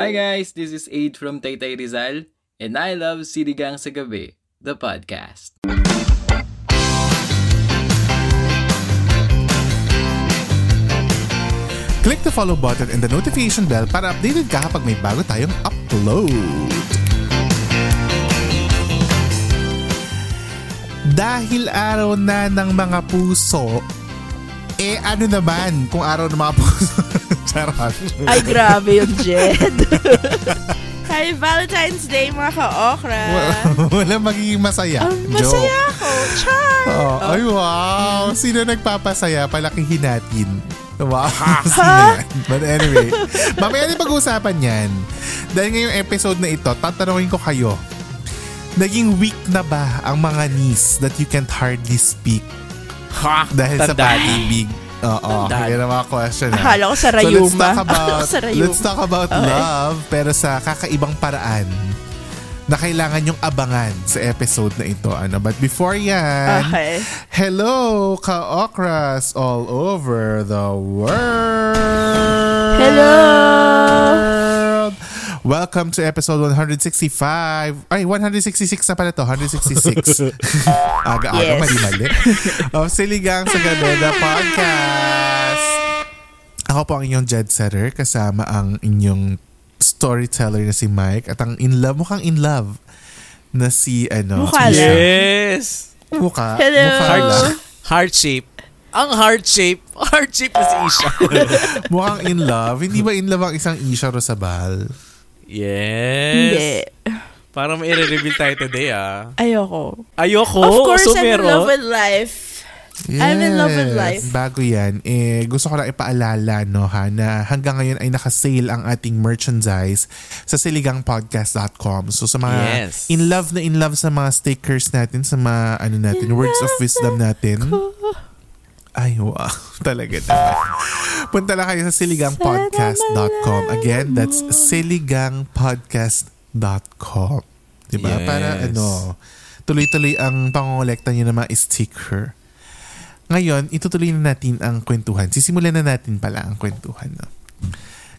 Hi guys, this is Aid from Taytay Rizal, and I love Sinigang sa Gabi, the podcast. Click the follow button and the notification bell para updated ka kapag may bago tayong upload. Dahil araw na ng mga puso, eh ano naman kung araw ng mga puso? Charot. Ay, grabe yung Jed. Happy Valentine's Day, mga ka-okra. Wala magiging masaya. Ang masaya ako. Char! Oh, Ay, wow! Sino nagpapasaya? Palakihin natin. Wow. But anyway, mamaya din pag-uusapan yan. Dahil ngayong episode na ito, tatanungin ko kayo, naging weak na ba ang mga knees that you can't hardly speak Ha! dahil sa Tandaan. pag-ibig? Oo, yan ang mga question. ha? Akala ko sa So let's Rayuma. talk about, Sa Rayuma. let's talk about Okay. love pero sa kakaibang paraan na kailangan yung abangan sa episode na ito. Ano? But before yan, Okay. hello ka-okras all over the world! Hello! Welcome to episode 165. Ay, 166 na pala to. 166. Aga-aga, Yes. mali-mali. of Siligang sa Gabi, the podcast. Ako po ang inyong jet setter kasama ang inyong storyteller na si Mike at ang in love, mukhang in love na si ano. Mukha si lang. Yes! Mukha. Hello. Mukha lang. Heart shape. Ang heart shape. Heart shape na si Isha. Mukhang in love. Hindi ba in love ang isang Isha Rosabal? Yes. Hindi. Para may i-reveal tayo today ah. Ayoko. Ayoko. of course, so I'm in love with life. I'm in love with life. Bago yan, eh, gusto ko lang ipaalala no, ha, na hanggang ngayon ay nakasale ang ating merchandise sa siligangpodcast.com. So sa mga Yes. in love na in love sa mga stickers natin, sa mga ano natin, words of wisdom natin. Ay, wow. Talaga naman. Punta lang kayo sa siligangpodcast.com. Again, that's siligangpodcast.com. Diba? Yes. Para ano, tuloy-tuloy ang pangongolekta nyo ng mga sticker. Ngayon, itutuloy na natin ang kwentuhan. Sisimulan na natin pala ang kwentuhan. No?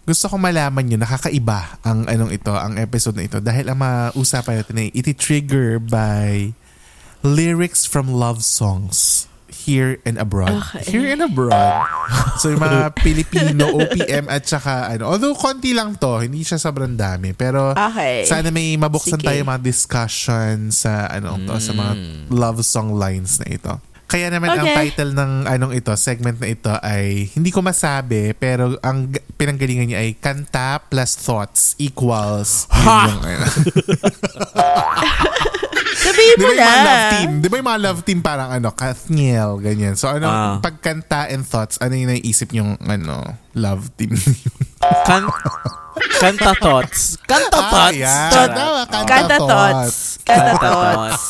Gusto ko malaman nyo, nakakaiba ang anong ito, ang episode na ito. Dahil ang mausapan natin ay iti-trigger by lyrics from love songs here and abroad. Okay. Here and abroad. so yung mga Pilipino, OPM at saka ano. Although konti lang to, hindi siya sobrang dami. Pero Okay. sana may mabuksan Sige. tayo mga discussion sa ano to, sa mga love song lines na ito. Kaya naman ang Okay. title ng anong ito, segment na ito ay hindi ko masabi pero ang pinanggalingan niya ay kanta plus thoughts equals yung, ano. Sabihin mo yung na. love team? Di ba yung mga love team parang ano, Kathniel, ganyan. So ano, Ah. pagkanta and thoughts, ano yung naiisip yung ano, love team? Kan Kanta thoughts. Kanta ah, thoughts. yan. Thought- Tama, kanta, Kanta thoughts. Kanta Kanta thoughts. thoughts.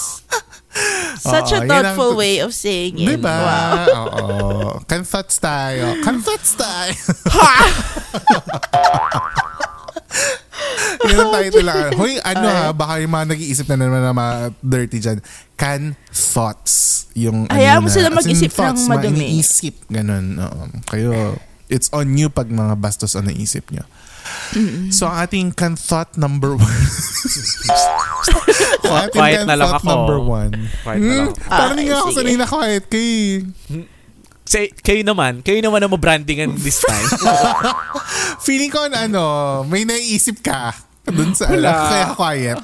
Such Oo, a yun ang- thoughtful way of saying it. Diba? Wow. Oo. Kan thoughts tayo. Kan thoughts tayo. Yun ang title lang. Hoy, ano ha, baka yung mga nag-iisip na naman na mga dirty dyan. Can thoughts. Yung Hayaan ano mo sila mag-isip ng madumi. iniisip. Ganun. Oo. Kayo, it's on you pag mga bastos ang naisip nyo. So, ang ating can thought number one. Ang ating Quiet can na lang thought ako. number one. Quiet na lang Hmm, ako. parang hindi Okay, nga ako sanay na quiet kay. Say, kayo naman. Kayo naman ang mabrandingan this time. Feeling ko na ano, may naiisip ka dun sa Wala. kaya quiet.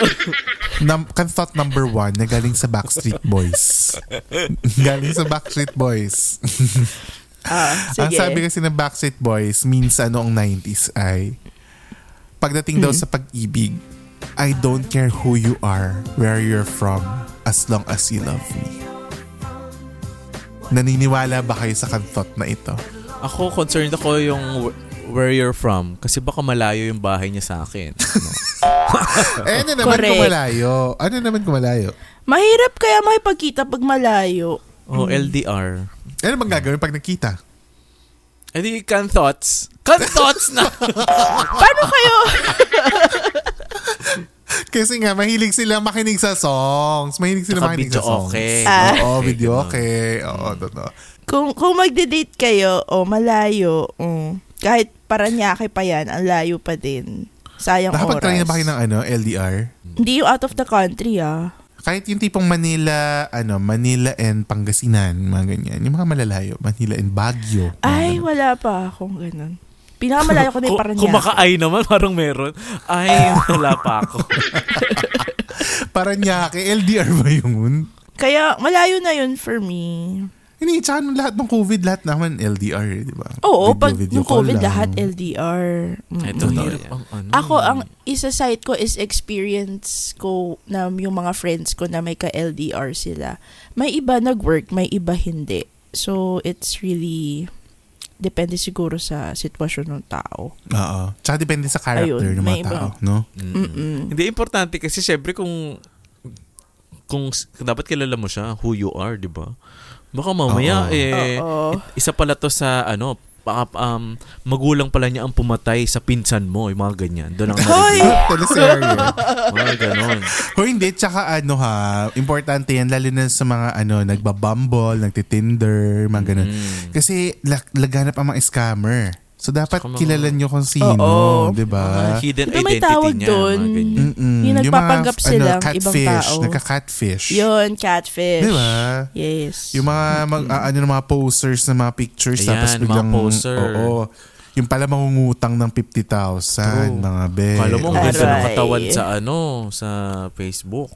Num- kan thought number one na galing sa Backstreet Boys. galing sa Backstreet Boys. Ah, Ang sige. sabi kasi ng Backstreet Boys minsan noong 90s ay pagdating daw sa pag-ibig, I don't care who you are, where you're from, as long as you love me. Naniniwala ba kayo sa kantot na ito? Ako, concerned ako yung where you're from. Kasi baka malayo yung bahay niya sa akin. No? Eh, ano naman Correct. kung malayo? Ano naman kung malayo? Mahirap kaya makipagkita pag malayo. oh, LDR. Ano bang gagawin pag nakita? Eh di, can thoughts. Can thoughts na! Paano kayo? Kasi nga, mahilig sila makinig sa songs. Mahilig sila Tsaka makinig sa songs. okay. Ah. Oo, Okay, video okay. Oo, totoo. kung, kung magde-date kayo, o malayo, mm, kahit Paranaque pa yan, ang layo pa din. Sayang Nakapag-try oras. na ba kayo ng ano, LDR? Hindi yung out of the country, ah. Kahit yung tipong Manila, ano, Manila and Pangasinan, mga ganyan. Yung mga malalayo, Manila and Baguio. Ay, ganun. wala pa akong ganun. Pinakamalayo ko na yung Kung, Paranaque. kung maka-ay naman, parang meron. Ay, wala pa ako. Paranaque, LDR ba yun? Kaya malayo na yun for me. Hindi, tsaka nung lahat ng COVID, lahat naman LDR, eh, di ba? Oo, Video- pag video yung COVID, lang. lahat LDR. Ito, hirap ang ano. Ako, ang isa site ko is experience ko na yung mga friends ko na may ka-LDR sila. May iba nag-work, may iba hindi. So, it's really depende siguro sa sitwasyon ng tao. Oo. Tsaka depende sa character Ayun, ng may mga iba. tao, no? Mm-mm. Hindi, importante kasi syempre kung kung dapat kilala mo siya, who you are, di ba? Baka mamaya, Oo. eh, Oo. isa pala to sa, ano, pa, um, magulang pala niya ang pumatay sa pinsan mo, yung mga ganyan. Doon ang Hoy! Mga ganon. Hoy, hindi. Tsaka ano ha, importante yan, lalo na sa mga ano, nagbabumble, nagtitinder, mga ganun. Mm. Kasi lag- laganap ang mga scammer. So dapat mga- kilala nyo kung sino, Oo. di ba? Mga hidden Diba may identity tawag niya. doon? Mga. Yung nagpapanggap mga, silang ano, ibang catfish, tao. Nagka-catfish. Yun, catfish. Di ba? Yes. Yung mga mag, ah, ano, mga posters na mga pictures Ayan, tapos mga biglang poster. Oo. Yung pala mangungutang ng 50,000, True. mga be. Kala mo, ang ganda ng katawan sa ano, sa Facebook.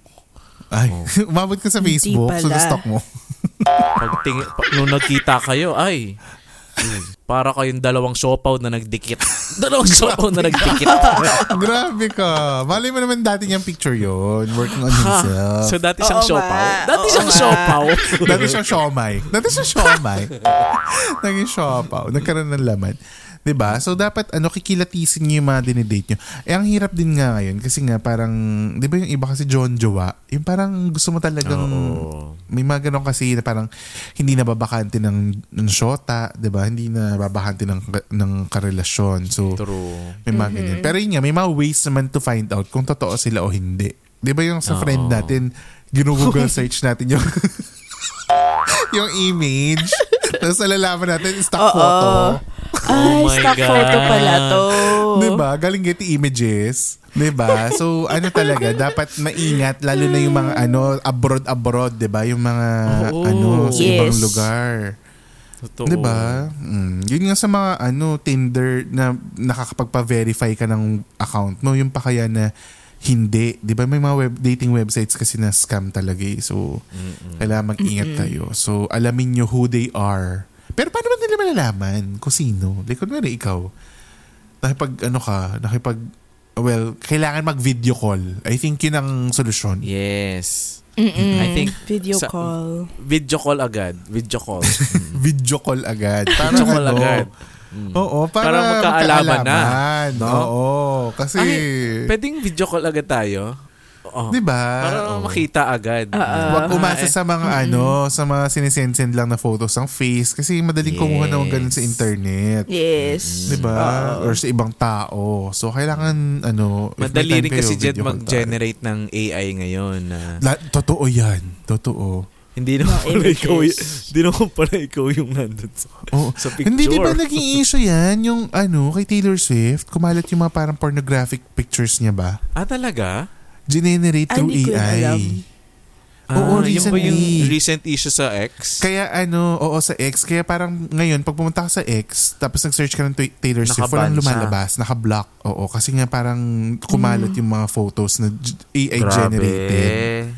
Ay, umabot ka sa Facebook, so pala. na-stalk mo. Pag ting, pa- nung nagkita kayo, ay, para kayong dalawang siopaw na nagdikit. Dalawang siopaw na nagdikit. Grabe ka. Malay mo naman dati niyang picture yon Working on himself. So dati siyang Oo siopaw. nga, Dati oo siyang nga. siopaw. dati siyang siomay. Dati siyang siomay. Naging siopaw. Nagkaroon ng laman. 'Di ba? So dapat ano kikilatisin niyo yung mga dinidate niyo. Eh ang hirap din nga ngayon kasi nga parang 'di ba yung iba kasi John Jowa, yung parang gusto mo talagang Oo. may mga ganun kasi na parang hindi na babakante ng ng shota, 'di ba? Hindi na babakante ng ng karelasyon. So True. may mga ganyan. Pero yun nga, may mga ways naman to find out kung totoo sila o hindi. Di ba yung sa Oo. friend natin, ginugoogle search natin yung yung image. Tapos nalalaman natin, stock Oo. photo. Ay, Oh my stock God. photo pala to. Di ba? Galing Getty Images. Di ba? So, ano talaga, dapat maingat, lalo na yung mga ano, abroad-abroad, di ba? Yung mga Oo. ano, sa ibang Yes. lugar. Totoo. 'Di ba? Mm. Yun nga sa mga ano Tinder na nakakapagpa-verify ka ng account mo, yung pa kaya na hindi. 'Di ba may mga web dating websites kasi na scam talaga eh. So kailangan mag-ingat tayo. So alamin nyo who they are. Pero paano ba nila malalaman kung sino? Like kunwari ikaw, nakipag ano ka, nakipag well, kailangan mag-video call. I think yun ang solusyon. Yes. Mm-mm. I think Video sa- call. Video call agad. Video call. Video call agad. Para Video call ano, agad. Mm. Oo, para, Para magkaalaman na. magkaalaman. No? Oo, kasi, Ay, pwedeng video call agad tayo? Oo. di ba? Para Oo. makita agad. Ah, Huwag umasa sa mga ano, sa mga sinisend-send lang na photos ng face kasi madaling kumuha ng ganun sa Yes. internet. Yes. Di ba? Oo. Or sa ibang tao. So, kailangan, ano, Madali rin kasi call mag-generate ng AI ngayon na tayo. La- totoo yan. Totoo. hindi naman Mga pala ikaw, hindi naman pala ikaw yung nandun sa, Oo. sa picture. Hindi, di ba naging issue yan? Yung, ano, kay Taylor Swift, kumalat yung mga parang pornographic pictures niya ba? Ah, talaga? Generate Ay, through AI. alam. Oo, Ah, yun ba yung recently. recent issue sa X? Kaya ano, oo sa X. Kaya parang ngayon, pag pumunta ka sa X, tapos nag-search ka ng Taylor Swift, Nakaban walang siya. lumalabas. Naka-block. Oo, kasi nga parang kumalat yung mga photos na g- AI generated.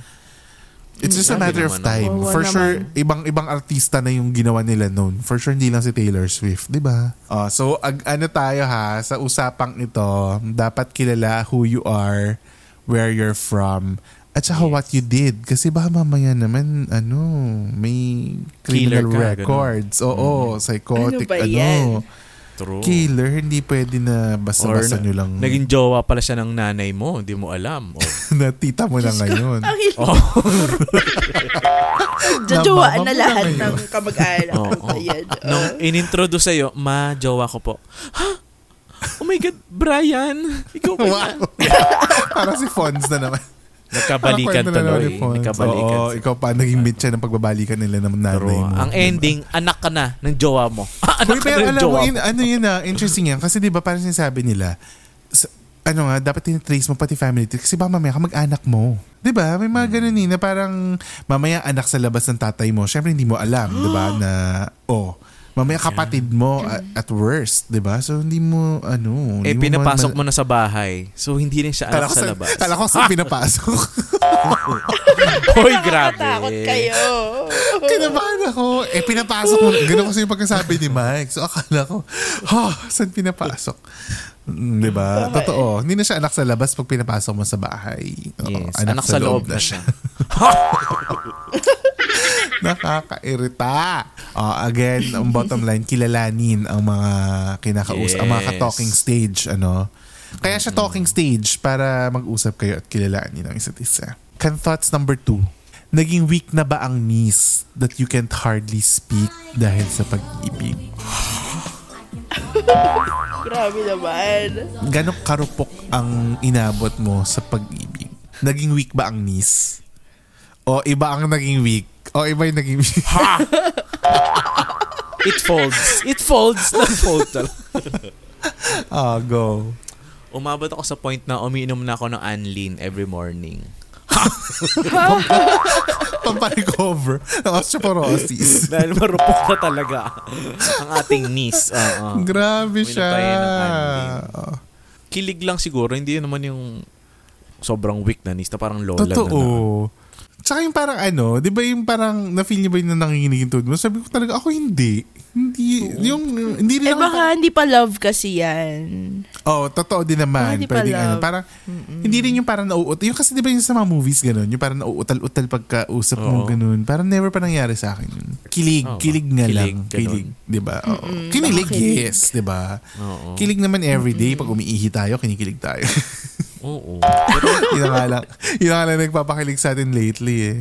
It's just a matter of time. For Oo sure, ibang-ibang artista na yung ginawa nila noon. For sure, hindi lang si Taylor Swift. di ba? Ah, so, ag- ano tayo ha, sa usapang ito, dapat kilala who you are, where you're from, At saka what you did. Kasi baka mamaya naman, ano, may criminal Killer ka, records. Oo, psychotic, Ano ba ano. yan? True. Killer, hindi pwede na basta-basta na- nyo lang naging jowa pala siya ng nanay mo, hindi mo alam. Oh. na tita mo na ngayon. Oh. Jojowa na lahat na ng kamag-anak. Oo. Ayan. Nung inintroduce sa'yo, ma, jowa ko po. Ha? Oh my God, Brian! Ikaw ba yan? Wow. Para si Fonz na naman. Nagkabalikan na tuloy. Nagkabalikan. Oo, ikaw pa naging siya ng pagbabalikan nila ng nanay mo. Ang ending, anak ka na ng jowa mo. anak Uy, ka pero na ng alam mo, in, ano yun ah, interesting yan. Kasi di ba parang sinasabi nila, sa- ano nga, dapat tinitrace mo pati family tree kasi baka mamaya ka mag-anak mo. Di ba? May mga ganun eh, na parang mamaya anak sa labas ng tatay mo. Siyempre hindi mo alam, di ba, na, oh, mamaya kapatid mo at, at worst, di ba? So hindi mo, ano, eh, hindi pinapasok mo mal- na sa bahay. So, hindi rin siya anak ko sa sa, labas. kala ko sa pinapasok. Hoy, grabe. Takot kayo. Kinabahan ako. Eh, pinapasok mo. Ganun kasi yung pagkasabi ni Mike. So, akala ko, ha, saan pinapasok? Di ba? Totoo. Hindi na siya anak sa labas pag pinapasok mo sa bahay. Oo, Yes, anak, sa loob na siya. Nakakairita. Oh, again, ang bottom line, kilalanin ang mga kinakausap, ang mga Yes. ka-talking stage, ano. Kaya siya talking stage para mag-usap kayo at kilalanin ang isa't isa. Can thoughts number two, naging weak na ba ang niece that you can't hardly speak dahil sa pag-ibig? Grabe naman. Ganong karupok ang inabot mo sa pag-ibig? Naging weak ba ang niece? O iba ang naging weak? O iba yung naging weak? It folds. It folds. Nag-fold talaga. Ah, go. Umabot ako sa point na umiinom na ako ng Anlin every morning. Pamparecover ng osteoporosis. Dahil marupok na talaga ang ating niece. Oo. Grabe Uminom siya. tayo ng Anlin. Kilig lang siguro. Hindi yun naman yung sobrang weak na niece na parang lola na. Totoo. Tsaka yung parang ano, di ba yung parang na-feel niyo ba yung nanginginig yung mo? Sabi ko talaga, ako hindi. Hindi, yung, hindi rin Eh ako- baka hindi pa love kasi yan. Oh, totoo din naman. di pa Pwedeng ano, love. parang, hindi rin yung parang nauutal. Yung kasi di ba yung sa mga movies ganun, yung parang nauutal-utal pagkausap mo Oo. ganun. Parang never pa nangyari sa akin yun. Kilig, Oo. kilig nga Kilig, lang. ganun. Kilig, di ba? Oo. Kinilig, Baka kilig. yes, di ba? Oo. Kilig naman everyday. Pag umiihi tayo, kinikilig tayo. Oo. yun nga lang. Yun na nga lang nagpapakilig sa atin lately eh.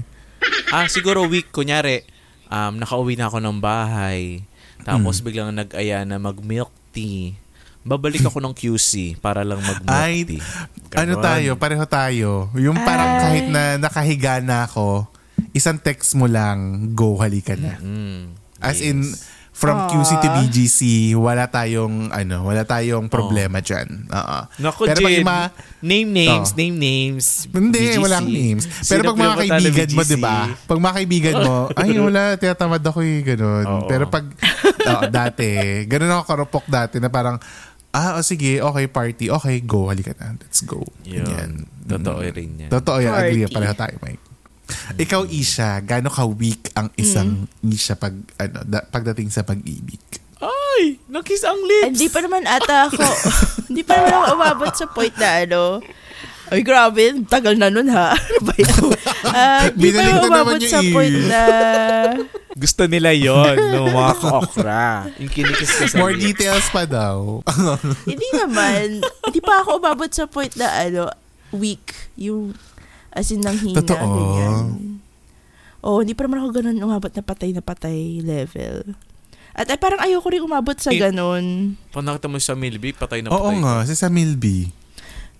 Ah, siguro week, kunyari, um, nakauwi na ako ng bahay, tapos biglang nag-aya na mag-milk tea. Babalik ako ng QC para lang mag-milk Ay, tea. Ano Ganon. tayo, pareho tayo. Yung parang kahit na nakahiga na ako, isang text mo lang, go, halika na. Mm, As yes. in, from QC to BGC, wala tayong, ano, wala tayong problema dyan. Oo. Naku, Pero pag mga, name names, Oh. name names. hindi, BGC. walang names. Pero Sino pag mga kaibigan mo, di ba? Pag mga kaibigan mo, ay, wala, tinatamad ako eh, ganun. Oo. Pero pag, oo, dati, ganun ako karupok dati na parang, ah, oh, sige, okay, party, okay, go, halika na, let's go. Yun. Ganyan. Totoo rin yan. Totoo yan, agree, pareho tayo, Mike. Ikaw, Isha, gaano ka weak ang isang Isha pag, ano, da- pagdating sa pag-ibig? Ay, nakiss ang lips. Hindi pa naman ata ako. hindi pa naman ako umabot sa point na ano. Ay, grabe. Tagal na nun, ha? Ano ba yan? Ah, Hindi pa naman umabot yung sa ear. point na... Gusto nila yon no, mga ka-okra. Yung kinikiss ka sa More lips. details pa daw. hindi naman. Hindi pa ako umabot sa point na ano, weak. Yung, as in, nang hina. Totoo. Ganyan. Oh, hindi pa naman ako ganun umabot na patay na patay level. At ay, parang ayoko rin umabot sa Eh, ganun. Pag nakita mo sa Milby, patay na patay. Oo nga, si Samil B.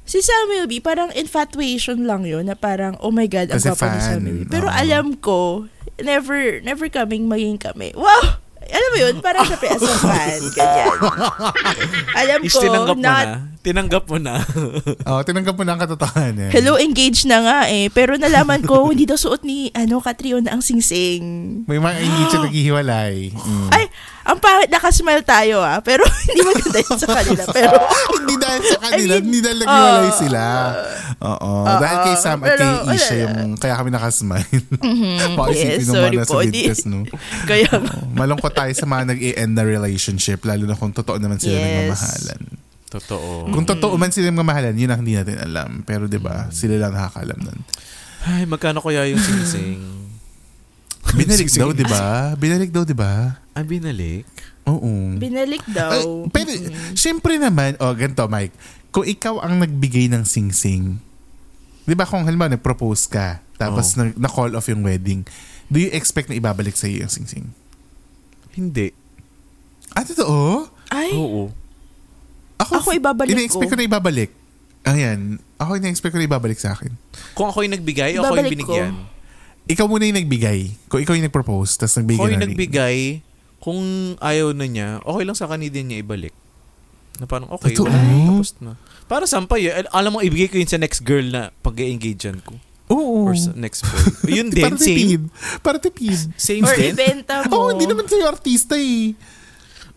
Si Samuel B, parang infatuation lang yun na parang, oh my God, ang Kasi gwapo ni. Samuel B. Pero Oo. alam ko, never, never kaming maging kami. Wow! Alam mo yun, parang syempre as a fan, ganyan. Alam Is ko, tinanggap mo not, na. Tinanggap mo na. Oh, tinanggap mo na ang katotohanan. hello, engaged na nga eh. Pero nalaman ko, hindi daw suot ni, ano, Catriona ang singsing. May mga hindi siya naghihiwalay. Mm. Ay, ang pangit nakasmile tayo ah. Pero hindi maganda yun sa kanila. Pero, hindi dahil sa kanila, I mean, hindi dahil naghiwalay ah, sila. Oo. ah, dahil kay Sam at pero, kay Isha yung kaya kami nakasmile. Baka yes, isipin ng mga nasa vidcast, no? kaya, Oh, malungkot tayo sa mga nag-i-end na relationship, lalo na kung totoo naman sila Yes. nagmamahalan. Totoo. Kung totoo man sila nagmamahalan, yun ang hindi natin alam. Pero 'di ba Mm. sila lang nakakaalam nun. Ay, magkano kaya yung singsing? Binalik daw, di ba? Binalik daw, di ba? Ah, binalik? Oo. Binalik Ay, daw. pero, syempre naman, oh, ganito, Mike. Kung ikaw ang nagbigay ng sing-sing, di ba kung halimbawa nag-propose ka, tapos Oh. na, na-call off yung wedding, do you expect na ibabalik sa'yo yung sing-sing? Hindi. Ah, totoo? Ay, Oo. Ako ibabalik ina-expect ko. ko na ibabalik. Ayan. Ako ina-expect ko na ibabalik sa akin. Kung ako yung nagbigay o ako yung Ibabalik ko. binigyan? Ikaw muna yung nagbigay. Kung ikaw yung nag-propose, tapos nagbigay Ako ka yung ng ring. Kung ayaw na niya, okay lang sa kanila din niya ibalik. Na parang, okay, Totoo? wala na, tapos na. Para sampay, eh. alam mo, ibigay ko yun sa next girl na pag-engagean ko. Oo. Or sa next boy. Yun din, Para same. tipid. Para tipid. Same or din. ibenta Oo, mo. hindi naman kayo artista eh.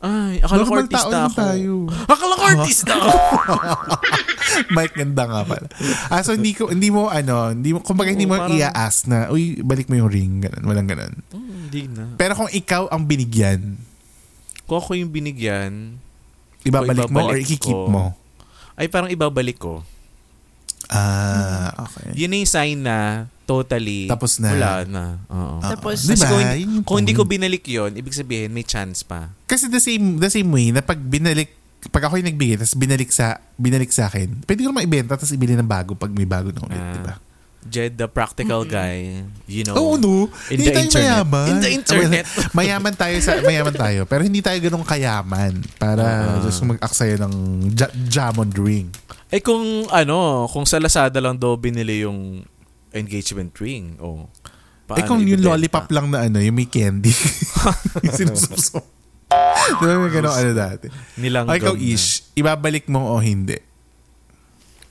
Ay, akala ko Normal artista tao lang ako. tayo. Akala ko artista ako. Mike, ganda nga pala. Ah, so hindi ko, hindi mo, ano, hindi mo, kumbaga hindi mo parang- i-ask na, uy, balik mo yung ring. Ganun, walang ganun. Hmm, Hindi na. Pero kung ikaw ang binigyan, Kung ako yung binigyan, ibabalik mo or ibabalik ikikip ko. mo? ay parang ibabalik ko. Ah, okay. Yun na yung sign na totally Tapos na. wala na. Oo. Tapos- diba? Kung, hindi, kung hindi ko binalik yon ibig sabihin may chance pa. Kasi the same, the same way na pag binalik, pag ako yung nagbigay, tapos binalik sa, binalik sa akin, pwede ko naman ibenta, tapos ibili ng bago pag may bago na ulit, Ah. di ba? Jed, the practical guy, you know. Oo, no. In hindi the tayo internet. mayaman. In the internet. mayaman tayo sa mayaman tayo, pero hindi tayo ganun kayaman para Ah. just mag-aksaya ng ja- Jamond ring. Eh kung ano, kung sa Lazada lang daw binili yung engagement ring, oh. eh kung yung lollipop lang na ano, yung may candy. yung sinusupsop. Di ba may ganun ano dati? Nilang Ay, ikaw, Ish, ibabalik mo o hindi?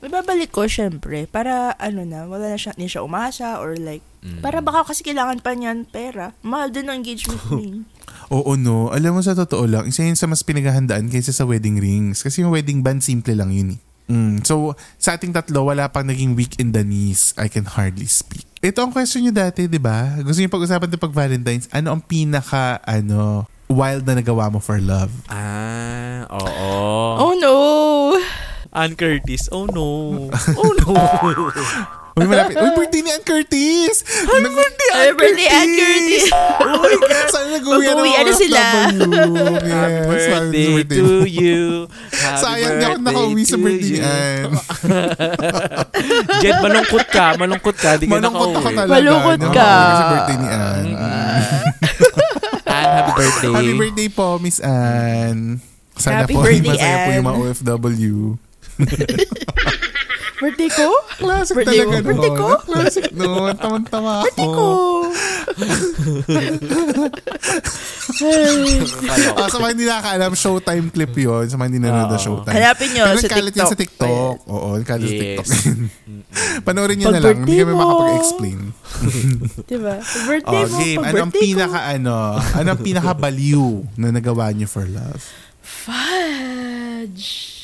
Ibabalik ko, syempre. Para, ano na, wala na siya, hindi siya umasa or like, Mm. para baka kasi kailangan pa niyan pera. Mahal din ang engagement ring. Oo, no. Alam mo, sa totoo lang, isa yun sa mas pinaghahandaan kaysa sa wedding rings. Kasi yung wedding band, simple lang yun eh. Mm. So, sa ating tatlo, wala pang naging weak in the knees. I can hardly speak. Ito ang question nyo dati, di ba? Gusto nyo pag-usapan ito pag Valentine's. Ano ang pinaka, ano, wild na nagawa mo for love? Ah, oo. oh no! Ann Curtis, oh no. Oh no. Uy, malapit. Uy, birthday ni Ann Curtis! Happy birthday, Happy birthday, Ann Curtis! Uy, sana nag-uwi na Mag-uwi ano sila? Yes, Happy birthday birthday to you. Happy Sayang di ako nakauwi sa birthday ni you. Ann. Jed, malungkot ka. Malungkot ka. Di ka Malungkot ako nakauwi. talaga. Malungkot ka. Kasi birthday ni Ann. Happy birthday. Happy birthday po, Miss Ann. Sana Happy po ay birthday, masaya po yung mga Ann. OFW. Birthday ko? Classic Birthday talaga mo? Birthday ko? Classic noon. Tama-tama ako. Birthday ko! Ah, sa mga hindi nakakaalam, Showtime clip yun. Sa mga hindi nanonood na. Showtime. Hanapin nyo Pero sa nagkalat yan sa TikTok. TikTok. Oo, nagkalat sa Yes. TikTok. Panoorin nyo na lang. Hindi kami makapag-explain. Diba? Pag birthday Oh, mo, game. pag Ano birthday pinaka, ano, ano ang pinaka baliw na nagawa niyo for love? ko, fudge.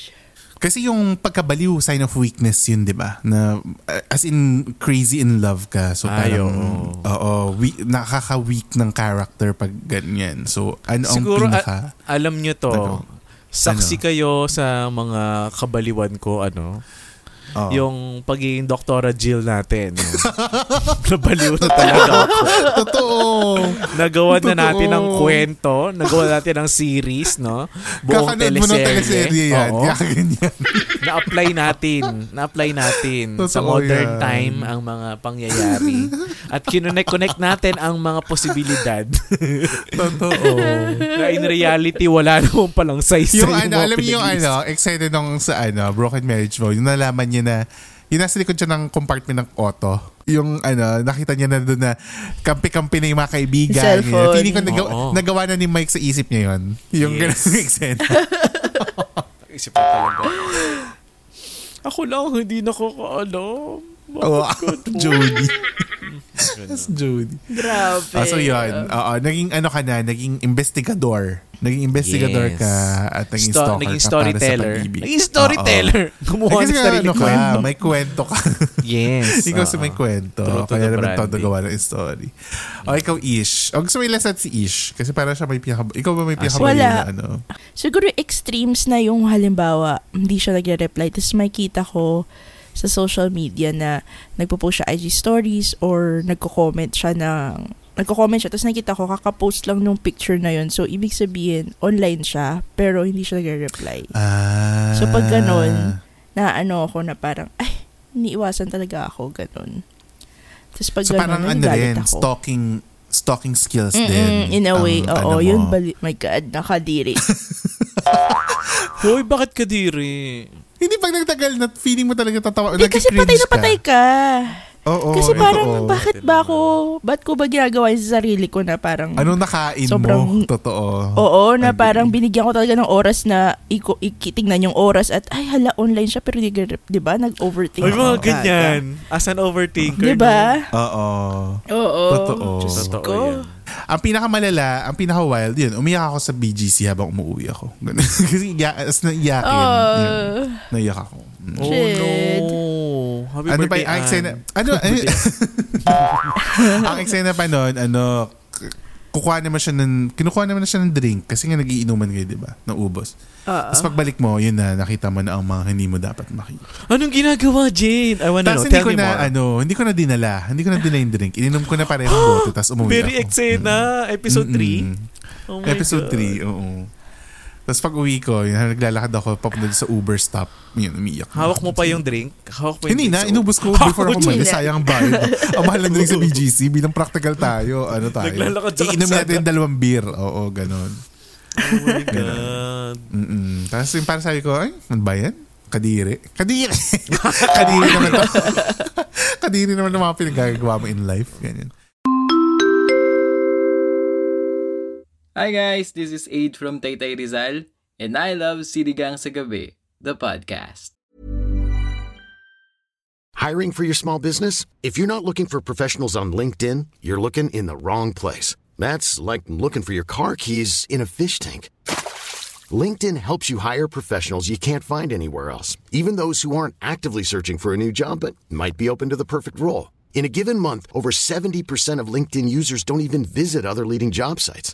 Kasi yung pagkabaliw, sign of weakness yun, di ba? Na, uh, as in, crazy in love ka. So, Ay, parang, oo. oo, we- nakaka-weak ng character pag ganyan. So, ano ang Siguro, pinaka... a- alam nyo to. Ano? Saksi kayo sa mga kabaliwan ko, ano, Oo. yung pagiging Doktora Jill natin. Nabaliw na talaga ako. Totoo. Nagawa na natin ng kwento, nagawa natin ng series, no? Buong Kakanood mo ng teleserye. teleserye yan. Oo. Kaya ganyan. Na-apply natin. Na-apply natin sa Totoo modern yan. time ang mga pangyayari. At kinonect-connect natin ang mga posibilidad Totoo. na in reality wala naman palang size yung sa ano, alam niyo yung ano, excited nung sa ano, Broken Marriage Vow, yung nalaman niya na, yung nasa likod siya ng compartment ng auto. Yung ano, nakita niya na doon na kampi-kampi na yung mga kaibigan. Cellphone. Feeling ko nagawa, Oo. nagawa na ni Mike sa isip niya yun. Yung Yes. ganun eksena. Isip ko talaga. Ako lang, hindi nakakaalam. Oo, Jody. That's Jody. Grabe. Ah, so yun. Oo, naging ano ka na, naging investigador. Naging investigador Yes. ka at naging Sto- stalker naging ka storyteller. para sa pag-ibig. Naging storyteller. Gumawa Eh, ng sarili ano ka, kwento. may kwento ka. Yes. ikaw oo. sa may kwento. True Kaya naman todo gawa ng story. O ikaw, Ish. O gusto mo ilasat si Ish? Kasi para siya may pinaka... Ikaw ba may Ah, pinaka wala. na ano? Siguro extremes na yung halimbawa, hindi siya nagre-reply. Tapos makita ko sa social media na nagpo-post siya IG stories or nagko-comment siya ng nagko-comment siya tapos nakita ko kaka-post lang nung picture na yun. So ibig sabihin online siya pero hindi siya nagre-reply. Ah. So pag ganun, na ano ako na parang ay iniiwasan talaga ako ganun. Tapos pag So ganun, parang ano rin, ako. stalking stalking skills Mm-mm, din. in a way, ang oo, ano yun bali, my God, nakadiri. Hoy, bakit kadiri? Hindi pag nagtagal na feeling mo talaga tatawa. Eh, kasi patay na patay ka. Oo, kasi parang, oo. bakit ba ako, ba't ko ba ginagawa sa sarili ko na parang, Anong nakain Sobrang- mo? Totoo. oo, na Agree. parang binigyan ko talaga ng oras na iko, ikitingnan yung oras at, ay, hala, online siya, pero di, di ba, nag-overthink Ay, mga ganyan. As an overthinker. Di ba? Oo. Oo. Totoo. Diyos Totoo ko. yan. Ang pinakamalala, ang pinaka-wild, yun, umiyak ako sa BGC habang umuwi ako. Ganun. Kasi iyak, as naiyakin, Oh. yun, naiyak ako. Mm. Oh Shit. no. Happy ano birthday, yung ang eksena? Ano? ano ang eksena pa nun, ano, kukuha naman siya ng, kinukuha naman na siya ng drink kasi nga nagiinuman kayo, di ba? Ng ubos. Oo. Tapos pagbalik mo, yun na, nakita mo na ang mga hindi mo dapat makita. Anong ginagawa, Jane? I wanna Tapos know. hindi Tell ko me na, more. ano, hindi ko na dinala. Hindi ko na dinala yung drink. Ininom ko na parehong bote, tapos umuwi Very ako. eksena. Episode 3. Mm-mm. Oh my Episode God. 3, oo. Tapos pag uwi ko, yun, naglalakad ako papunta sa Uber stop. Yun, umiyak. Hawak mo pa yung drink? Hawak mo yung Hindi na, inubos ko before ako umalis. Sayang ang bayad. Ang mahal ng drink sa BGC. Bilang practical tayo, ano tayo. Naglalakad sa Iinom natin dalawang beer. Oo, ganon. Oh my God. Mm-mm. Tapos yung parang sabi ko, ay, ano ba yan? Kadiri. Kadiri! Kadiri naman to. Kadiri naman ng mga pinagagawa mo in life. Ganyan. Hi guys, this is Aid from Taytay Rizal, and I love Sinigang sa Gabi, the podcast. Hiring for your small business? If you're not looking for professionals on LinkedIn, you're looking in the wrong place. That's like looking for your car keys in a fish tank. LinkedIn helps you hire professionals you can't find anywhere else, even those who aren't actively searching for a new job but might be open to the perfect role. In a given month, over 70% of LinkedIn users don't even visit other leading job sites.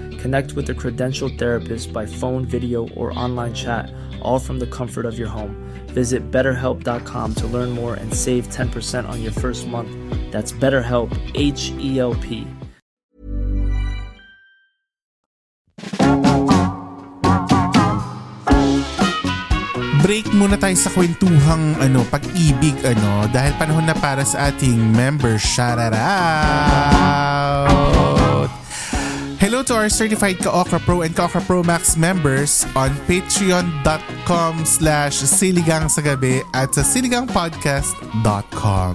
Connect with a credentialed therapist by phone, video, or online chat, all from the comfort of your home. Visit betterhelp.com to learn more and save 10% on your first month. That's BetterHelp, H E L P. break muna tayo sa kwentuhang ano, pag-ibig ano dahil panahon na para sa ating member shoutout. Hello to our certified Ka-Okra Pro and Ka-Okra Pro Max members on patreon.com slash siligang sa gabi at sa siligangpodcast.com.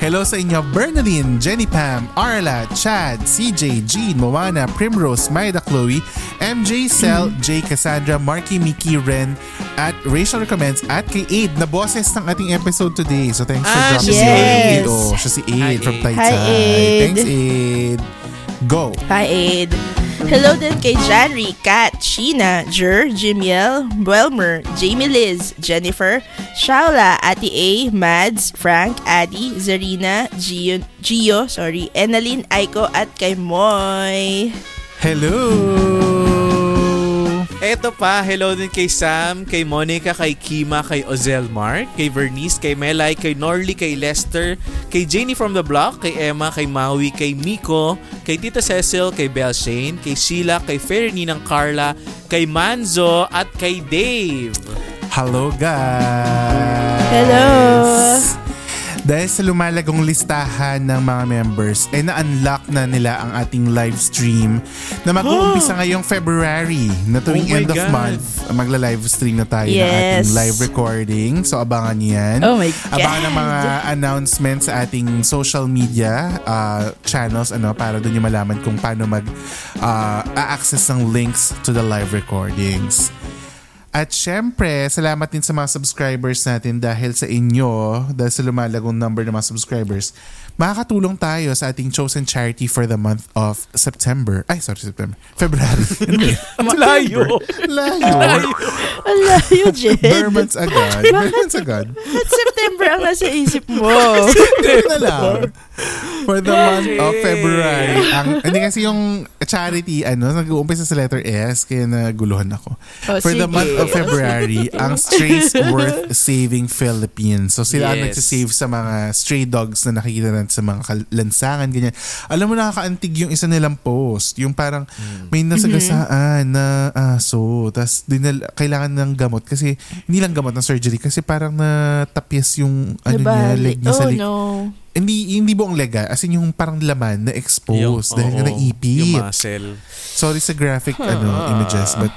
Hello sa inyo Bernadine, Jenny Pam, Arla, Chad, CJ, Jean, Moana, Primrose, Maida Chloe, MJ, Cell, J. Cassandra, Marky, Mickey, Ren, at Rachel Recommends at kay Aid na boses ng ating episode today. So thanks for Ah, dropping siya si. Aid. Oh, siya si Hi, Aid from. Hi, Aid. Thanks, Aid. Go. Hi, Aid. Hello din kay Janry, Kat, Sheena, Jer, Jimiel, Welmer, Jamie Liz, Jennifer, Shaula, Ate A, Mads, Frank, Addy, Zarina, Gio, Gio sorry, Enalyn, Aiko, at kay Moy. Hello! Eto pa, hello din kay Sam, kay Monica, kay Kima, kay Ozel Mark, kay Vernice, kay Melay, kay Norly, kay Lester, kay Janie from the block, kay Emma, kay Maui, kay Miko, kay Tita Cecil, kay Belle Shane, kay Sheila, kay Fernie ng Carla, kay Manzo, at kay Dave. Hello, guys! Hello! Dahil sa lumalagong listahan ng mga members, ay na-unlock na nila ang ating live stream na mag-uumpisa ngayong February na tuwing Oh end of God. month. Magla-live stream na tayo ng Yes. ating live recording. So abangan niyo yan. Oh my God. Abangan ang mga announcements sa ating social media uh, channels ano para doon niyo malaman kung paano mag uh, access ng links to the live recordings. At syempre, salamat din sa mga subscribers natin dahil sa inyo, dahil sa lumalagong number ng mga subscribers, makakatulong tayo sa ating chosen charity for the month of September. Ay, sorry, September. February. Layo. Wala yun, Jed. Bare months agad. Bare months agad. September ang nasa isip mo? Yun na lang. For the month of February. Ang, hindi kasi yung charity, ano, nag-uumpisa sa letter S, kaya naguluhan ako. Oh, For the sige. month of February, ang Strays Worth Saving Philippines. So sila ang Yes. nagsisave sa mga stray dogs na nakikita natin sa mga lansangan, ganyan. Alam mo, nakakaantig yung isa nilang post. Yung parang may nasagasaan na aso. Tapos dinal- kailangan ng gamot kasi hindi lang gamot ng surgery kasi parang natapyas yung ano niya, Nabali. leg niya sa Oh, leg. no. Hindi hindi buong lega, as in yung parang laman na exposed dahil nga naipit. Yung muscle. Sorry sa graphic ano images but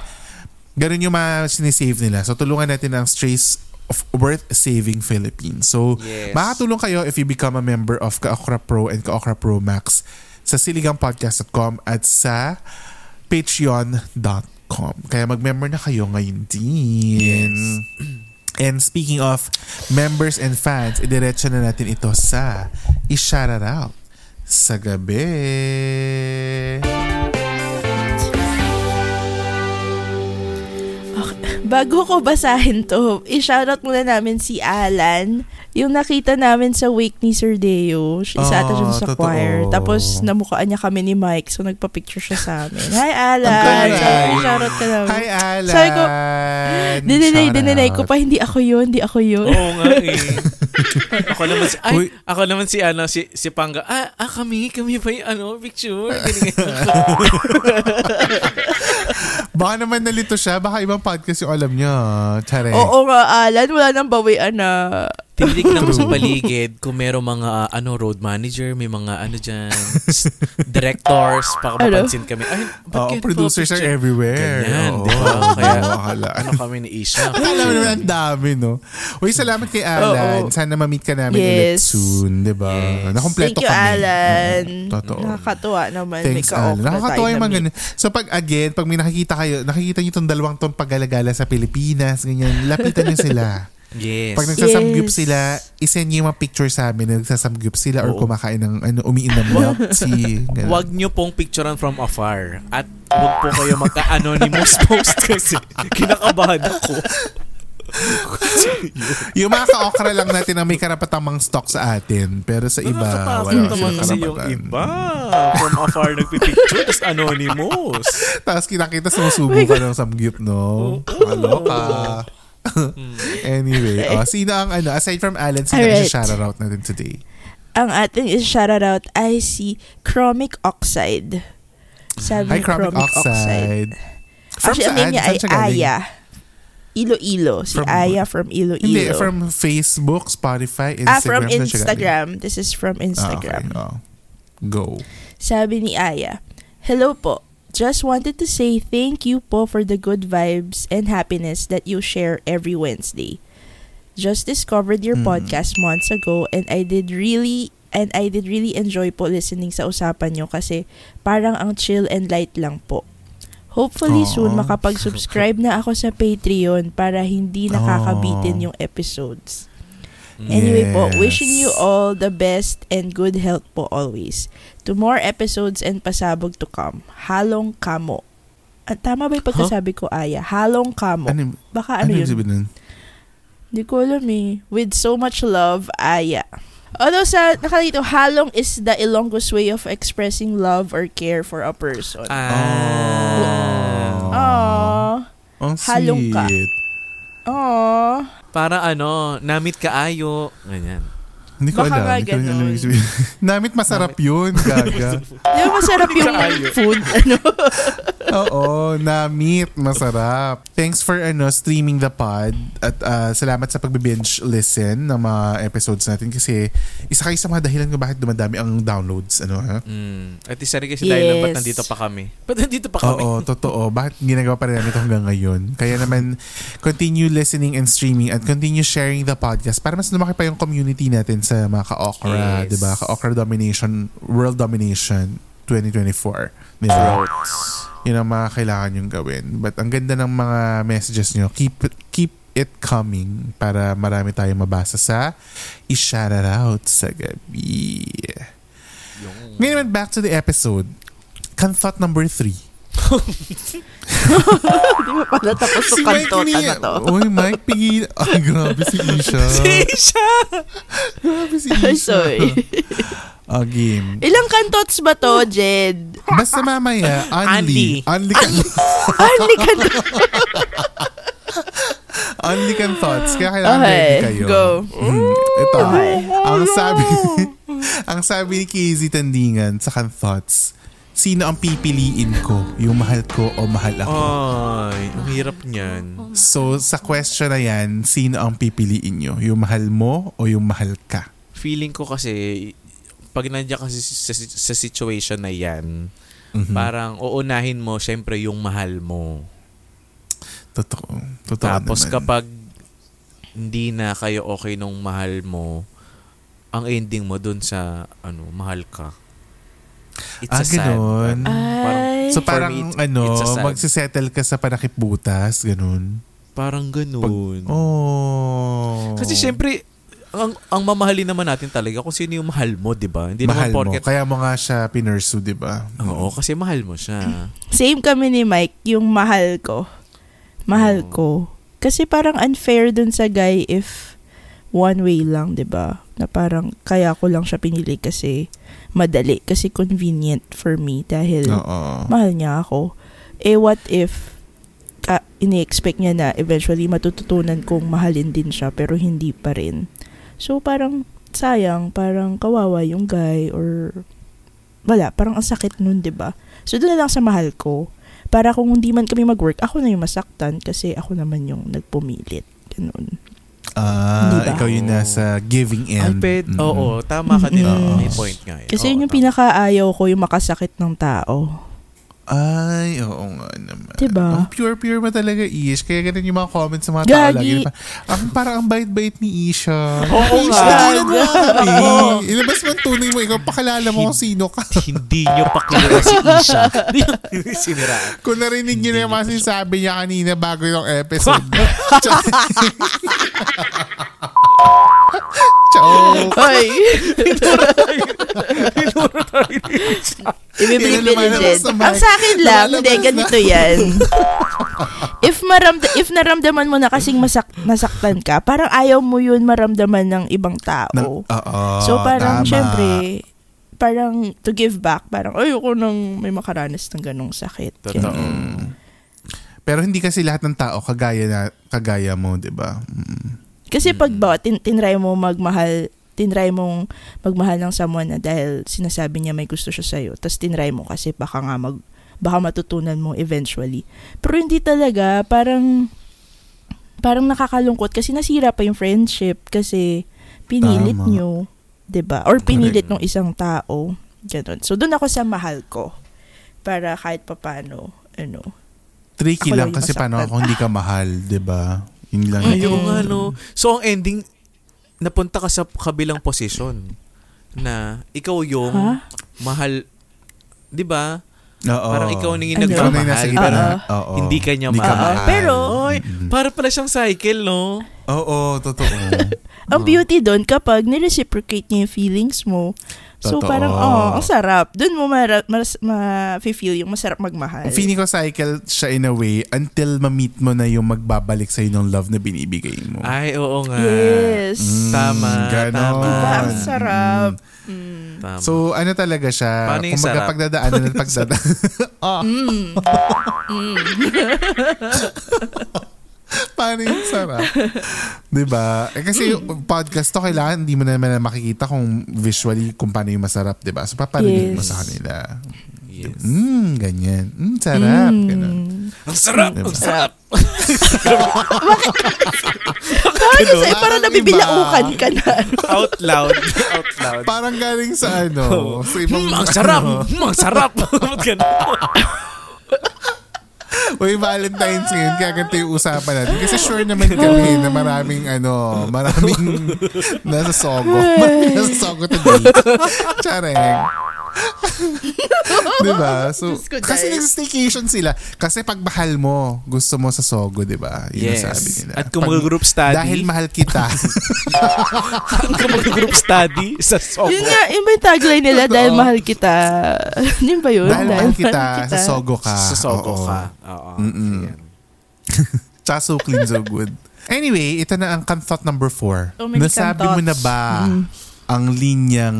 ganun yung mga sinisave nila. So tulungan natin ang Strays of Worth Saving Philippines. So Yes. makakatulong kayo if you become a member of Kaokra Pro and Kaokra Pro Max sa siligangpodcast.com at sa patreon.com. Kaya mag-member na kayo ngayon din. And speaking of members and fans, idiretso na natin ito sa i-shoutout out sa gabi. Bago ko basahin to, i-shoutout muna namin si Alan. Yung nakita namin sa wake ni Sir Deo. Isa ata siya Ah, sa totoo. choir. Tapos namukhaan niya kami ni Mike. So nagpa-picture siya sa amin. Hi Alan! Ang galing. So, i-shoutout ka namin. Hi, Alan! Sabi ko, Dininay, Shoutout. dininay ko pa, hindi ako yun, hindi ako yun. Oo nga eh. ako naman si, ay, Uy. ako naman si, ano, si, si Panga, ah, ah, kami, kami pa yung, ano, picture. Ganyan. Baka naman nalito siya. Baka ibang podcast yung alam niya. Tsare. Oo nga, Alan, wala nang bawian na. Tinignan ko sa paligid kung meron mga ano road manager, may mga ano dyan, directors, baka Ano? mapansin kami. Ay, ganito producers are everywhere. Ganyan, Oo. di ba? Kaya, ano kami ni Isha? Akala mo naman ang dami, no? Uy, salamat kay Alan. Oo. Sana ma-meet ka namin ulit Yes. soon, di ba? Yes. Nakompleto Thank you, kami. Alan. Oo, totoo. Nakakatuwa naman. Thanks, may Alan. na Nakakatawa tayo yung mga ganun. So pag again, pag may nakikita kayo, nakikita niyo itong dalawang ton paggalagala sa Pilipinas, ganyan, lapitan niyo sila. Yes. Pag nagsasamgyup Yes. sila, isend niyo yung mga picture sa amin na nagsasamgyup sila or Oo. kumakain ng ano, umiinom ng milk tea. ganun. Huwag nyo pong picturean from afar. At huwag po kayo magka-anonymous post kasi kinakabahan ako. yung mga ka-okra lang natin ang may karapatang mang stock sa atin. Pero sa iba, Nakakatakot wala naman kasi yung iba. From afar nagpipicture, tapos anonymous. Tapos kinakita sumusubo ka ng samgyup, no? Kaloka. Anyway, oh, sino ang ano, aside from Alan, sino ang Alright. shoutout natin today? Ang ating is shoutout ay si Chromic Oxide. Sabi Hi, Chromic Oxide. From Actually, ang saan? name niya ay? Aya. Iloilo. Si From- Aya from Iloilo. Hindi, from Facebook, Spotify, Instagram. ah, from? Instagram. This is from Ah, Instagram. okay, oh. Go. Sabi ni Aya, Hello po. Just wanted to say thank you po for the good vibes and happiness that you share every Wednesday. Just discovered your Mm. podcast months ago and I did really and I did really enjoy po listening sa usapan nyo kasi parang ang chill and light lang po. Hopefully soon Aw. makapag-subscribe na ako sa Patreon para hindi nakakabitin Aw. yung episodes. Anyway po, Yes. wishing you all the best and good health po always. To more episodes and pasabog to come. Halong kamo. At tama ba yung pagkasabi ko, Aya? Halong kamo. Ano, Baka ano ano, yung yun? nun? Hindi ko alam eh. With so much love, Aya. Although sa nakalito, halong is the Ilonggo's way of expressing love or care for a person. Ah. Aww. Ang Halong ka. sweet. Para ano, namit kaayo. Ganyan. Hindi ko Baka alam. nga Hindi ko alam yung sabihin. Namit masarap yun, gaga. Ba masarap yung food? Ano? Oo, namit, masarap. Thanks for ano streaming the pod at ah, salamat sa pagbe-binge listen ng mga episodes natin kasi isa kayo sa mga dahilan kung bakit dumadami ang downloads. Ano ha? Mm. At isa rin kasi dahil lang ba't Yes. nandito pa kami? Ba't nandito pa kami? Oo, totoo. Bakit ginagawa pa rin namin ito hanggang ngayon? Kaya naman, continue listening and streaming at continue sharing the podcast para mas lumaki pa yung community natin sa mga ka-okra, Yes. di ba? Ka-okra domination, world domination 2024. Di ba? Yun ang mga kailangan yung gawin. But ang ganda ng mga messages nyo. Keep it, keep it coming para marami tayong mabasa sa i-shout out sa gabi. Ngayon naman, back to the episode. Thought number three. Di ba pala tapos yung kantota ni- na to? Uy, Mike, pigil. Ay, grabe si Isha. Isha! grabe si Ay, Isha. sorry. Ah, game. Ilang kantots ba to, Jed? Basta mamaya, only. Only kan, Only kantot. only kan thoughts. Kaya kailangan Okay, ready kayo. go. Mhm. Ito. Okay. Ang sabi, ang sabi ni Casey Tandingan sa kan thoughts, sino ang pipiliin ko? Yung mahal ko o mahal ako? Ay, ang hirap niyan. So, sa question na yan, sino ang pipiliin nyo? Yung mahal mo o yung mahal ka? Feeling ko kasi, pag nandiyan kasi sa, sa situation na yan, Mhm. parang uunahin mo, syempre, yung mahal mo. Totoo. Totoo Tapos naman. kapag hindi na kayo okay nung mahal mo, ang ending mo dun sa ano, mahal ka. It's Ah, a sad. ganun. ano, parang. So parang me, it's- ano, it's sad. magsisettle ka sa panakipbutas, ganun. parang ganun. Oh. Kasi syempre, ang, ang mamahalin naman natin talaga kung sino yung mahal mo, di ba? Hindi mahal naman mo. porket... Kaya mo nga siya pinursu, di ba? Oo, kasi mahal mo siya. Same kami ni Mike, yung mahal ko. Mahal Oo. ko. Kasi parang unfair dun sa guy if one way lang, 'di ba? Na parang kaya ko lang siya pinili kasi madali, kasi convenient for me dahil Oo. mahal niya ako. Eh what if ka, ini-expect niya na eventually matututunan kong mahalin din siya pero hindi pa rin. So parang sayang, parang kawawa yung guy or wala, parang ang sakit nun, 'di ba? So doon na lang sa mahal ko. Para kung hindi man kami mag-work, ako na yung masaktan kasi ako naman yung nagpumilit. Ganun. Ah, Di ba? ikaw yung nasa giving Ay, end. ped, Mm. oo, tama ka din. Mm. May point nga. eh. Kasi Oo, yun yung tama. pinakaayaw ko, yung makasakit ng tao. Ay, oo nga naman. Diba? Ang pure-pure mo talaga, Ish. Kaya ganun yung mga comments sa mga tao Gagi. lagi. Ang parang ang bait-bait ni Isha. Oo Ish, nga. kami. Ilabas mo ang tunay mo. Ikaw, pakilala mo kung sino ka. Hindi nyo pa kilala si Isha. Hindi nyo siniraan. Kung narinig niyo na yung mga sinasabi niya kanina bago yung episode. Hoy! Ibibigay Ilan naman ni ang Jed. sa mic? Ang sa akin lang, hindi, na. ganito yan. if maramda if naramdaman mo na kasing masak nasaktan ka, parang ayaw mo yun maramdaman ng ibang tao. Oo, so parang, tama. syempre, parang to give back, parang ayoko nang may makaranas ng ganong sakit. Totoo. Pero hindi kasi lahat ng tao kagaya na kagaya mo, 'di ba? Mm. Kasi pag ba, tin- tinry mo magmahal, tinry mong magmahal ng someone na dahil sinasabi niya may gusto siya sa'yo, tapos tinry mo kasi baka nga mag, baka matutunan mo eventually. Pero hindi talaga, parang, parang nakakalungkot kasi nasira pa yung friendship kasi pinilit Tama. nyo, 'di ba Or pinilit ng isang tao. Ganun. So, doon ako sa mahal ko. Para kahit papano, ano, Tricky lang kasi paano masaktan. kung hindi ka mahal, 'di ba? Yun lang. Ayaw nga, no. So, ang ending, napunta ka sa kabilang posisyon na ikaw yung Ha? mahal, di ba? Oo. Parang ikaw nang yung Ano? Nagmamahal, gitna. pero Oo. hindi ka niya Hindi ka mahal. mahal. Pero- Oy, para pala siyang cycle, no? Oo, totoo. Ang beauty doon kapag nireciprocate niya yung feelings mo. So Totoo. parang, oh, ang sarap. Doon mo mara- mas, ma-feel yung masarap magmahal. Feeling ko cycle siya in a way until ma-meet mo na yung magbabalik sa'yo ng love na binibigay mo. Ay, oo nga. Yes. Mm, Tama, ganon. tama. Diba? Ang sarap. Mm. Tama. So, ano talaga siya? Paano yung Kung sarap? pagdadaanan at pagdadaanan. oh, Mm. paano yung sarap? 'Di ba? Eh, kasi yung podcast to, kailangan hindi mo naman na makikita kung visually kung paano yung masarap, 'di ba? So, paparinig mo Yes. sa kanila. yes. Mm, ganyan. Mm, sarap. Mm. Ganun. Ang sarap! Diba? Ang sarap! Bakit sa'yo? Parang Parang nabibilaukan ka na. Out loud. Out loud. Parang galing sa ano, sa ibang... Mm, ang sarap! ano. Mm, ang sarap! Ganun? Uy, Valentine's ngayon, kaya ganito yung usapan natin. Kasi sure naman kami na maraming ano, maraming nasa sogo. Maraming nasa sogo today. Chareng. diba? So, Diyos ko, kasi Diyos. nag-staycation sila. Kasi pag mahal mo, gusto mo sa Sogo, diba? Yun ang Yes. sabi nila. At kung Pag- mag-group study, Dahil mahal kita. kung mag-group study sa Sogo. Yun nga, yun ba yung tagline nila, dahil mahal kita. yun ba yun? dahil mahal kita, sa Sogo ka. Sa Sogo Oo. ka. Oo. Mm-mm. Ayan. Tsaka so clean, so good. Anyway, ito na ang thought number four. So many Nasabi mo na thoughts. ba Mm. ang linyang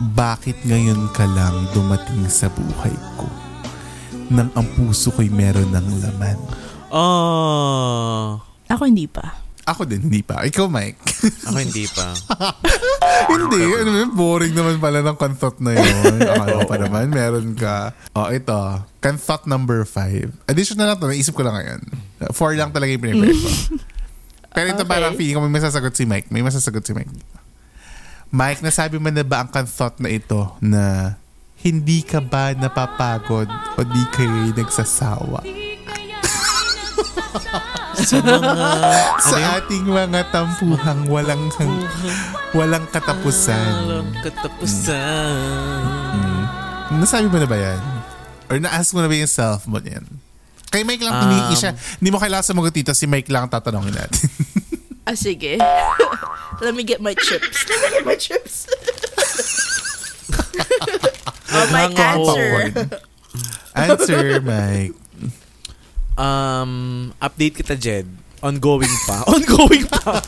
bakit ngayon ka lang dumating sa buhay ko nang ang puso ko'y meron ng laman? Oh. Ako hindi pa. Ako din, hindi pa. Ikaw, Mike. Ako hindi pa. hindi. Ano yun? Boring naman pala ng kanthot na yun. Akala pa naman, meron ka. O, oh, ito. Kanthot number five. Additional na to, naisip ko lang ngayon. Four lang talaga yung prepare ko. Pero ito Okay. parang feeling ko may masasagot si Mike. May masasagot si Mike. Mike, nasabi mo na ba ang kanthot na ito na hindi ka ba napapagod o di kayo nagsasawa Sa mga... sa ating mga tampuhang walang walang katapusan? Walang katapusan. Nasabi mo na ba yan? Or na-ask mo na ba yung self mo yan? Kay Mike lang Um, pinili siya. Hindi mo kailangan sumagot dito. Si Mike lang ang tatanungin natin. Ah, sige. Let me get my chips. Let me get my chips. oh, my answer. Answer, Mike. Um, update kita, Jed. Ongoing pa. Ongoing pa.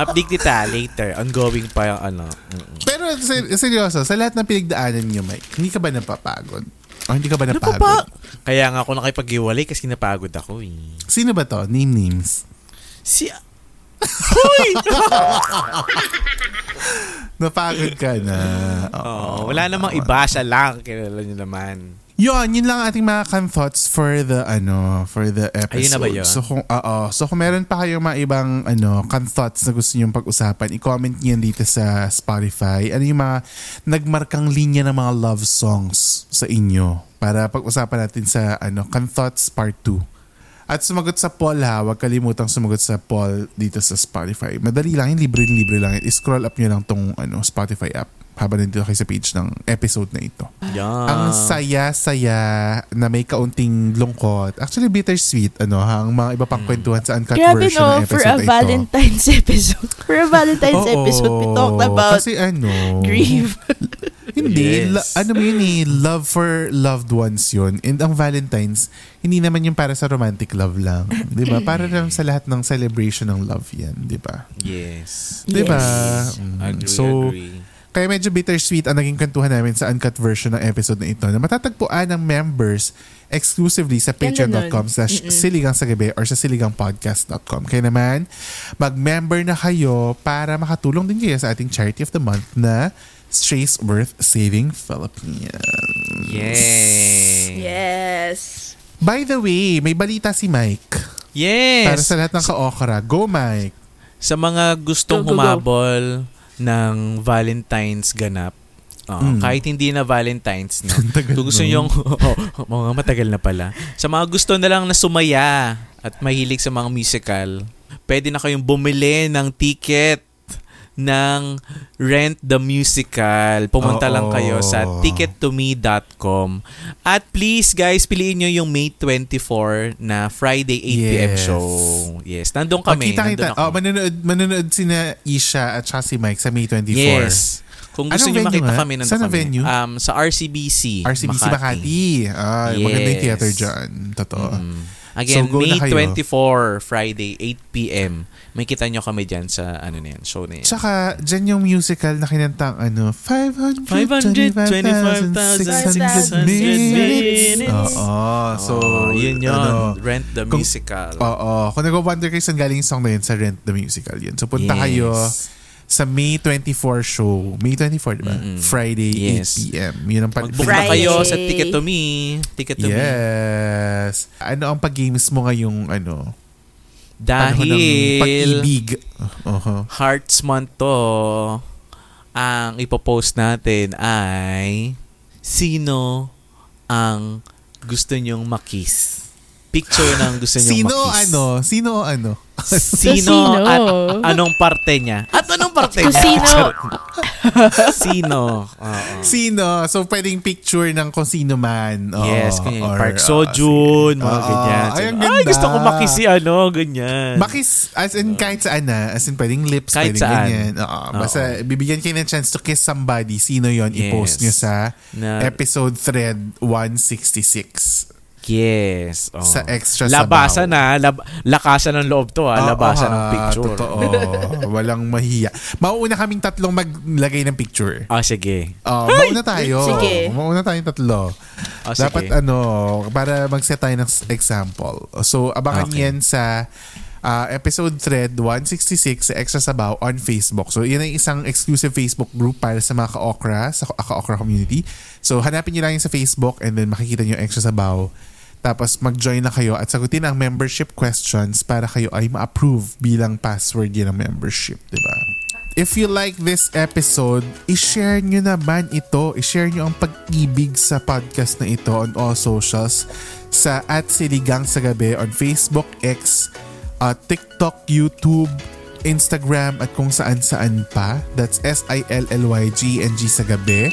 update kita later. Ongoing pa yung ano. Mm-mm. Pero ser- seryoso, sa lahat ng pinagdaanan niyo, Mike, hindi ka ba napapagod? O hindi ka ba napagod? Napapa- Kaya nga ako nakipag-iwalay kasi napagod ako eh. Sino ba to? Name names. Si... Napagod ka na. Oo, wala namang iba siya lang. Kilala niyo naman. Yun, yun lang ang ating mga kan thoughts for the ano, for the episode. Ayun na ba yun? So kung oo, so kung meron pa kayong mga ibang ano, kan thoughts na gusto niyo pag-usapan, i-comment niyo dito sa Spotify. Ano yung mga nagmarkang linya ng mga love songs sa inyo para pag-usapan natin sa ano, kan thoughts part 2. At sumagot sa poll ha, huwag kalimutang sumagot sa poll dito sa Spotify. Madali lang, yun, libre-libre lang. yun. I-scroll up nyo lang tong ano, Spotify app habang nandito kayo sa page ng episode na ito. Yan. Ang saya-saya na may kaunting lungkot. Actually, bittersweet. Ano, ha? ang mga iba pang kwentuhan sa uncut Grabe version no, ng for episode a na ito. Valentine's episode. For a Valentine's Oo, episode, we talked about Kasi ano, grief. Hindi. Yes. la- ano mo yun eh, love for loved ones yun. And ang Valentine's, hindi naman yung para sa romantic love lang. di ba? Para lang sa lahat ng celebration ng love yan. Di ba? Yes. Di ba? Yes. Mm. Agree, so, agree. Kaya medyo bittersweet ang naging kwentuhan namin sa uncut version ng episode na ito na matatagpuan ng members exclusively sa patreon.com slash siligang sa gabi or sa siligangpodcast.com. Kaya naman, mag-member na kayo para makatulong din kayo sa ating charity of the month na Strays Worth Saving Philippines. Yay. yes. By the way, may balita si Mike. Yes. Para sa lahat ng ka-okra. Go, Mike! Sa mga gustong Go, go, go. humabol ng Valentine's ganap, oh, Mm. kahit hindi na Valentine's? Tagal Kung gusto no? nyong, oh, mga matagal na pala. Sa mga gusto na lang na sumaya at mahilig sa mga musical, pwede na kayong bumili ng ticket ng Rent the Musical. Pumunta lang Oo. kayo sa tickettome.com. At please guys, piliin nyo yung May 24 na Friday 8pm Yes. show. Yes, nandun kami. Nandun kita. ako. Oh, manonood, manonood sina Isha at si Mike sa May 24. Yes. Kung gusto Anong niyo venue makita nga? kami, nandun Saan kami. venue? Um, sa RCBC. RCBC Makati. Ah, maganda yung Yes. theater dyan. Totoo. Mm. Again, So, May na kayo. 24, Friday, 8pm. May kita nyo kami dyan sa ano na yan, show na yan. Tsaka, dyan yung musical na kinantang ano, 525,600 525,600 minutes. Oo. So, oh, yun yun. ano, Rent the kung- musical. Oo. Kung nag-wonder kayo saan galing yung song na yun, sa Rent the Musical yun. So, punta Yes. kayo sa May 24 show. May 24, di ba? Mm-mm. Friday, Yes. 8pm. Yun ang pa- Mag-book na kayo sa Ticket to Me. Ticket to Me. Yes. Ano ang pag-games mo ngayong ano? Dahil pag-ibig. Uh-huh. Hearts Month to, ang ipopost natin ay sino ang gusto nyong makiss? Picture ng gusto nyong Sino makiss. ano? Sino ano? Sino, Sino? at anong parte niya? At anong parte Kung niya? sino. Sino? Oo. Sino? So, pwedeng picture ng kung sino man. Oo, yes, kanya or, Park ah, Sojun, mga Oo, ganyan. ay, ang Ay, ganda. gusto ko makisi ano, ganyan. Makis, as in kahit saan na. As in pwedeng lips, Kahit pwedeng saan. ganyan. Oo, basta bibigyan kayo ng chance to kiss somebody. Sino yon I-post Yes. nyo sa Na- episode thread 166. Yes. Oh. Sa extra Labasan sabaw. na. Lab- lakasan ng loob to ha. Oo, Labasan ng ha, picture. Totoo. Walang mahiya. Mauuna kaming tatlong maglagay ng picture. Ah, sige. Oh, mauna tayo. Sige. Mauna tayong tatlo. Ah, sige. Dapat ano, para mag-set tayo ng example. So, abangan Okay. yan sa ah, episode thread 166 sa Extra Sabaw on Facebook. So, yan ay isang exclusive Facebook group para sa mga ka-okra, sa ka-okra community. So, hanapin nyo lang yun sa Facebook and then makikita nyo Extra Sabaw. Tapos mag-join na kayo at sagutin ang membership questions para kayo ay ma-approve bilang password yun ng membership, di ba? If you like this episode, i-share nyo naman ito. I-share nyo ang pag-ibig sa podcast na ito on all socials sa at Siligang sa Gabi on Facebook, X, uh, TikTok, YouTube, Instagram at kung saan-saan pa. That's S-I-L-L-Y-G-N-G sa gabi.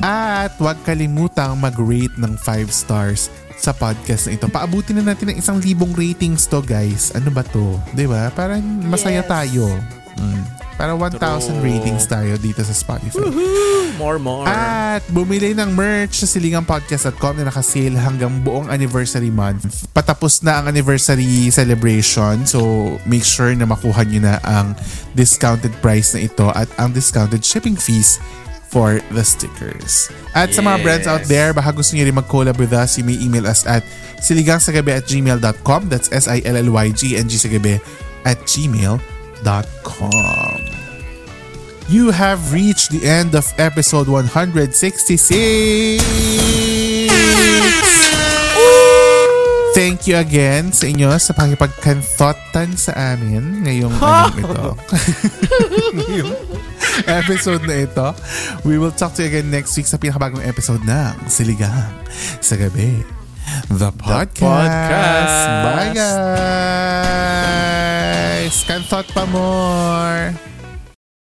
At huwag kalimutang mag-rate ng 5 stars sa podcast na ito. Paabutin na natin ng isang libong ratings to guys. Ano ba to? 'Di ba? Para masaya Yes. tayo. Mm. Para 1,000 True. ratings tayo dito sa Spotify. More, more. At bumili ng merch sa silingangpodcast.com na nakasale hanggang buong anniversary month. Patapos na ang anniversary celebration. So, make sure na makuha nyo na ang discounted price na ito at ang discounted shipping fees for the stickers. At sa mga Yes. brands out there, baka gusto nyo rin mag-collab with us, you may email us at siligangsagabi at gmail.com. That's S-I-L-L-Y-G-N-G sagabi at gmail.com. You have reached the end of episode 166. Thank you again sa inyo sa pakipagkanthotan sa amin ngayong anong ito. ngayong episode na ito. We will talk to you again next week sa pinakabagong episode ng Siligang sa Gabi. The podcast. podcast. Bye guys! Kanthot pa more!